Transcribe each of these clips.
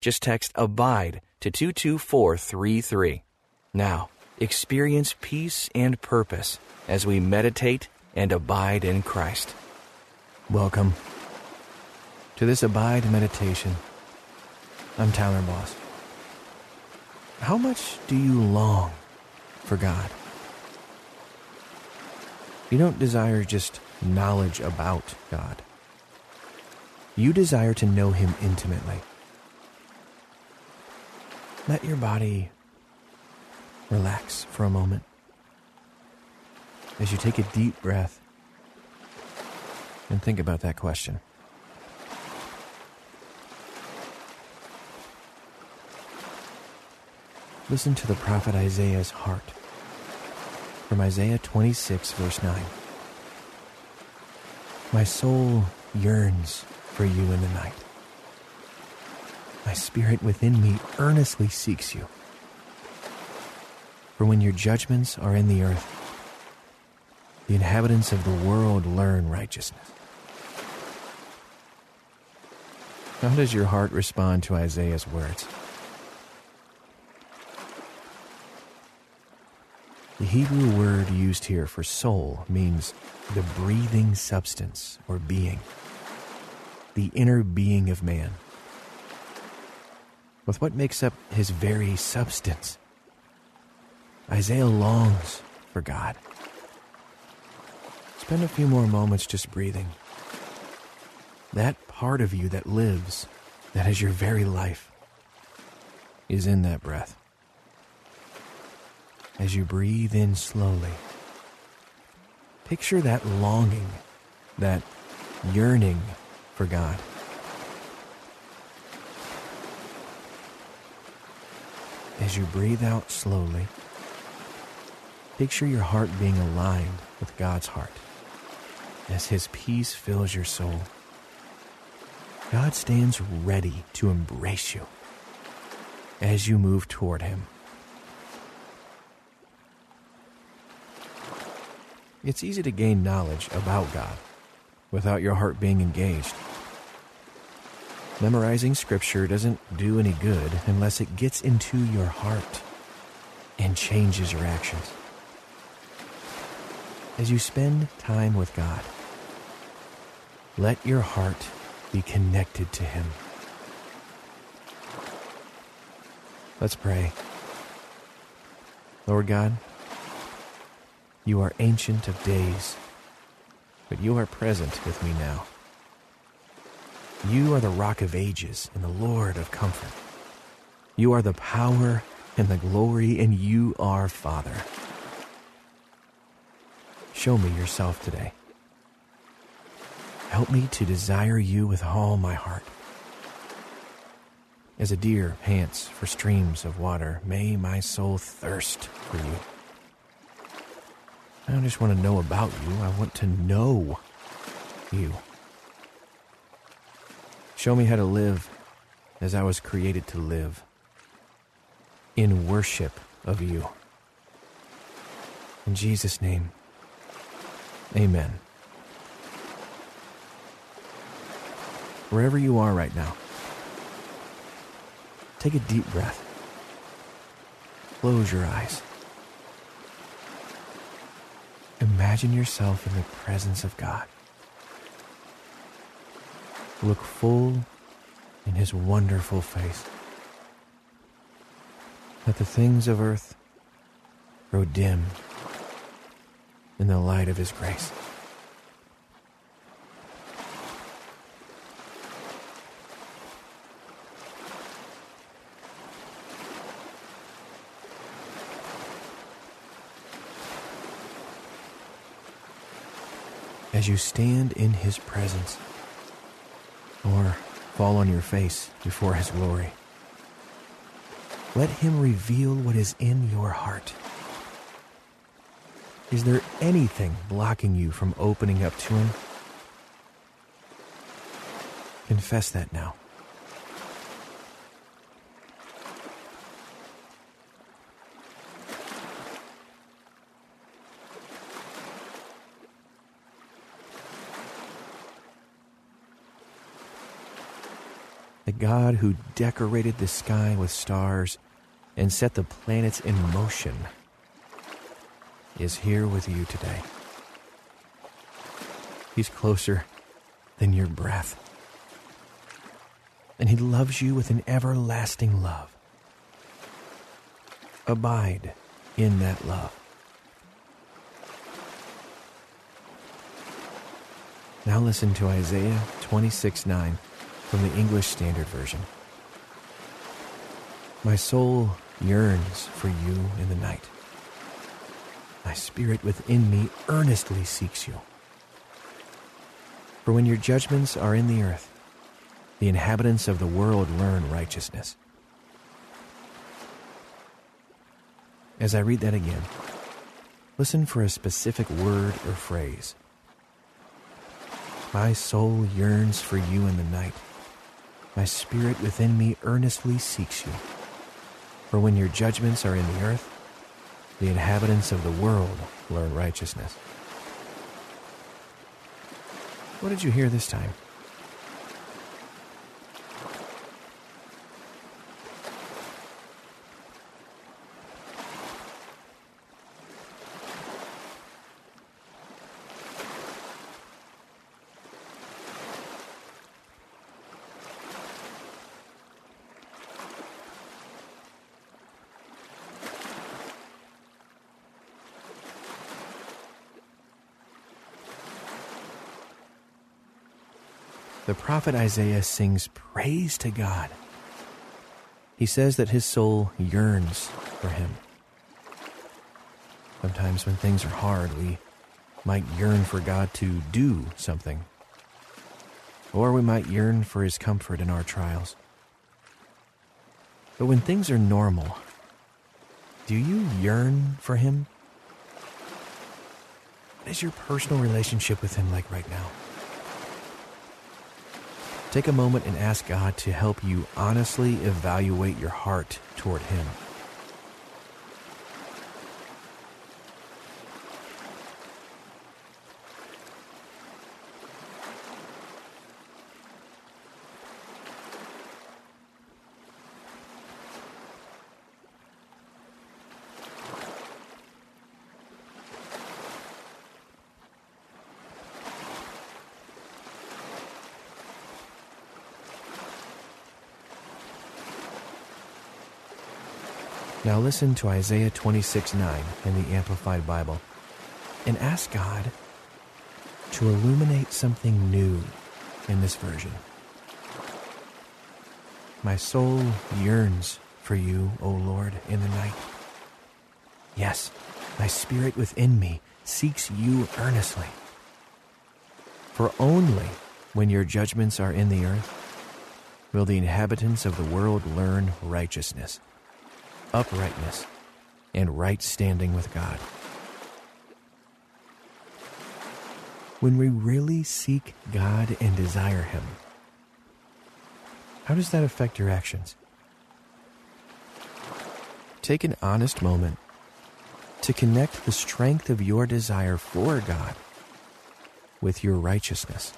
Just text ABIDE to 22433. Now, experience peace and purpose as we meditate and abide in Christ. Welcome to this Abide meditation. I'm Tyler Boss. How much do you long for God? You don't desire just knowledge about God. You desire to know Him intimately. Let your body relax for a moment as you take a deep breath and think about that question. Listen to the prophet Isaiah's heart from Isaiah 26, verse 9. My soul yearns for you in the night. My spirit within me earnestly seeks you. For when your judgments are in the earth, the inhabitants of the world learn righteousness. How does your heart respond to Isaiah's words? The Hebrew word used here for soul means the breathing substance or being, the inner being of man. With what makes up his very substance, Isaiah longs for God. Spend a few more moments just breathing. That part of you that lives, that is your very life, is in that breath as you breathe in slowly. Picture that longing, that yearning for God. As you breathe out slowly, picture your heart being aligned with God's heart as His peace fills your soul. God stands ready to embrace you as you move toward Him. It's easy to gain knowledge about God without your heart being engaged. Memorizing scripture doesn't do any good unless it gets into your heart and changes your actions. As you spend time with God, let your heart be connected to Him. Let's pray. Lord God, you are ancient of days, but you are present with me now. You are the rock of ages and the Lord of comfort. You are the power and the glory, and you are Father. Show me yourself today. Help me to desire you with all my heart. As a deer pants for streams of water, may my soul thirst for you. I don't just want to know about you, I want to know you. Show me how to live as I was created to live in worship of you. In Jesus' name, amen. Wherever you are right now, take a deep breath. Close your eyes. Imagine yourself in the presence of God. Look full in His wonderful face. Let the things of earth grow dim in the light of His grace. as you stand in His presence or fall on your face before His glory. Let Him reveal what is in your heart. Is there anything blocking you from opening up to Him? Confess that now. The God who decorated the sky with stars and set the planets in motion is here with you today. He's closer than your breath. And He loves you with an everlasting love. Abide in that love. Now listen to Isaiah 26 9 from the English Standard Version. My soul yearns for you in the night. My spirit within me earnestly seeks you. For when your judgments are in the earth, the inhabitants of the world learn righteousness. As I read that again, listen for a specific word or phrase. My soul yearns for you in the night. My spirit within me earnestly seeks you. For when your judgments are in the earth, the inhabitants of the world learn righteousness. What did you hear this time? The prophet Isaiah sings praise to God. He says that his soul yearns for him. Sometimes when things are hard, we might yearn for God to do something. Or we might yearn for his comfort in our trials. But when things are normal, do you yearn for him? What is your personal relationship with him like right now? Take a moment and ask God to help you honestly evaluate your heart toward Him. Now listen to Isaiah 26 9 in the Amplified Bible and ask God to illuminate something new in this version. My soul yearns for you, O Lord, in the night. Yes, my spirit within me seeks you earnestly. For only when your judgments are in the earth will the inhabitants of the world learn righteousness uprightness, and right standing with God. When we really seek God and desire Him, how does that affect your actions? Take an honest moment to connect the strength of your desire for God with your righteousness.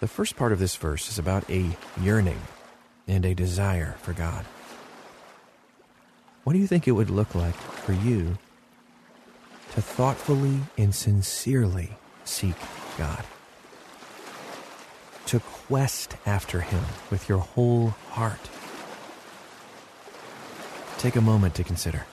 The first part of this verse is about a yearning and a desire for God. What do you think it would look like for you to thoughtfully and sincerely seek God? To quest after Him with your whole heart? take a moment to consider.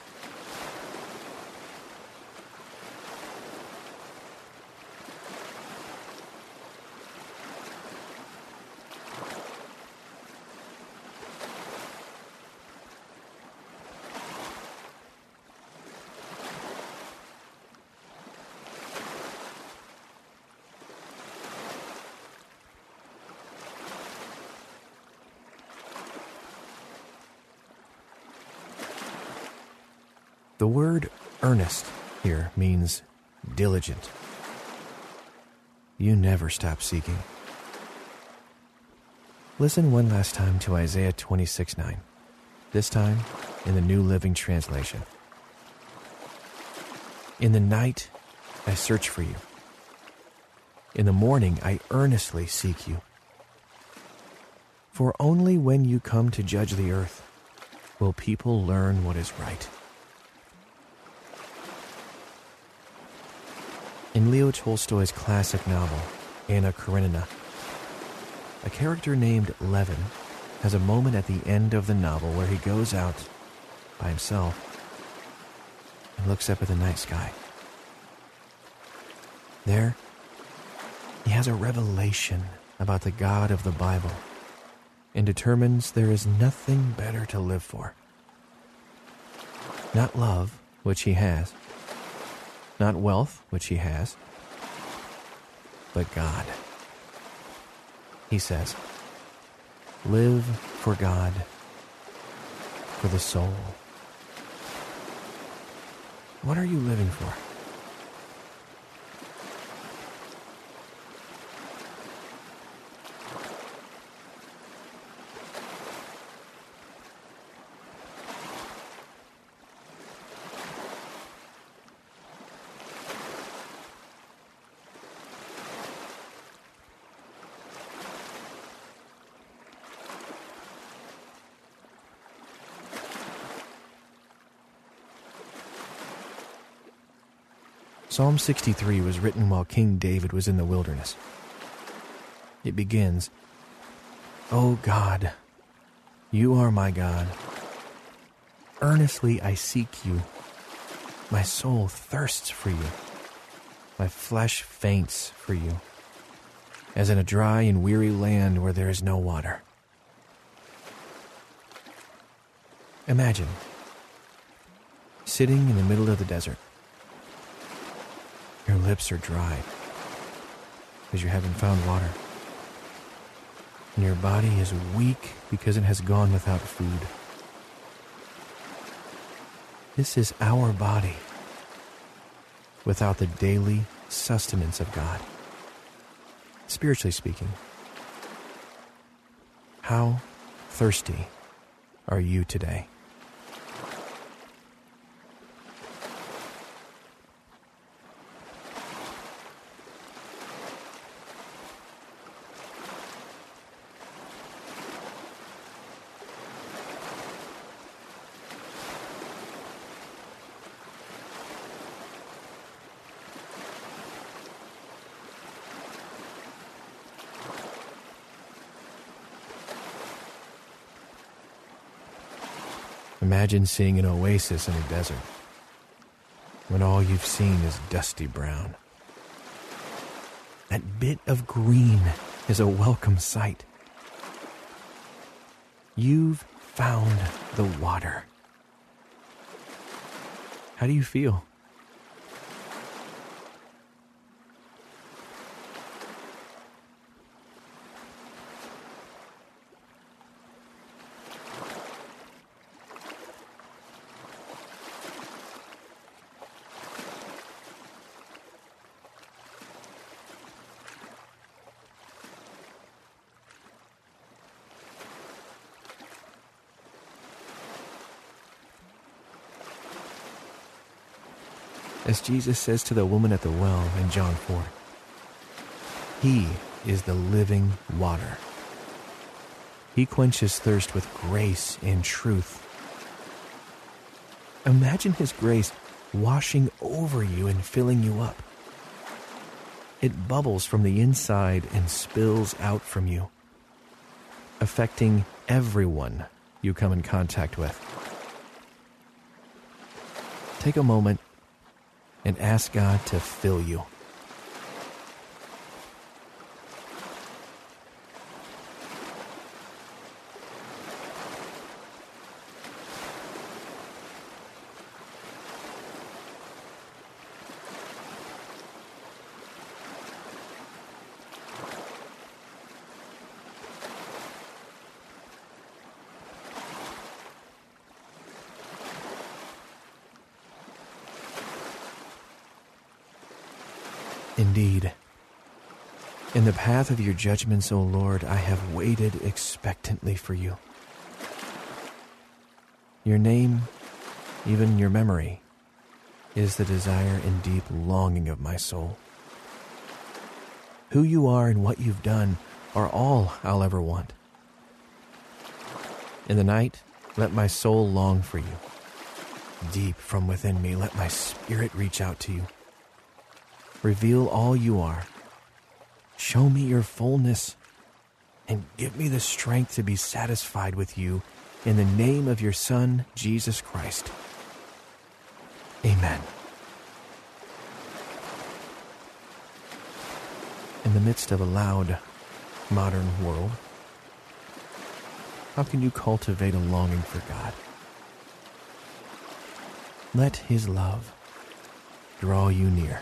The word earnest here means diligent. You never stop seeking. Listen one last time to Isaiah 26 9, this time in the New Living Translation. In the night, I search for you. In the morning, I earnestly seek you. For only when you come to judge the earth will people learn what is right. In Leo Tolstoy's classic novel, Anna Karenina, a character named Levin has a moment at the end of the novel where he goes out by himself and looks up at the night sky. There, he has a revelation about the God of the Bible and determines there is nothing better to live for. Not love, which he has not wealth, which he has, but God. He says, Live for God, for the soul. What are you living for? Psalm 63 was written while King David was in the wilderness. It begins O God, you are my God. Earnestly I seek you. My soul thirsts for you. My flesh faints for you, as in a dry and weary land where there is no water. Imagine sitting in the middle of the desert your lips are dry because you haven't found water. And your body is weak because it has gone without food. This is our body without the daily sustenance of God. Spiritually speaking, how thirsty are you today? Imagine seeing an oasis in a desert when all you've seen is dusty brown. That bit of green is a welcome sight. You've found the water. How do you feel? As Jesus says to the woman at the well in John 4. He is the living water. He quenches thirst with grace and truth. Imagine His grace washing over you and filling you up. It bubbles from the inside and spills out from you, affecting everyone you come in contact with. take a moment and ask God to fill you. Indeed. In the path of your judgments, O Lord, I have waited expectantly for you. Your name, even your memory, is the desire and deep longing of my soul. Who you are and what you've done are all I'll ever want. In the night, let my soul long for you. Deep from within me, let my spirit reach out to you. Reveal all you are. Show me your fullness and give me the strength to be satisfied with you in the name of your Son, Jesus Christ. Amen. In the midst of a loud, modern world, how can you cultivate a longing for God? Let His love draw you near.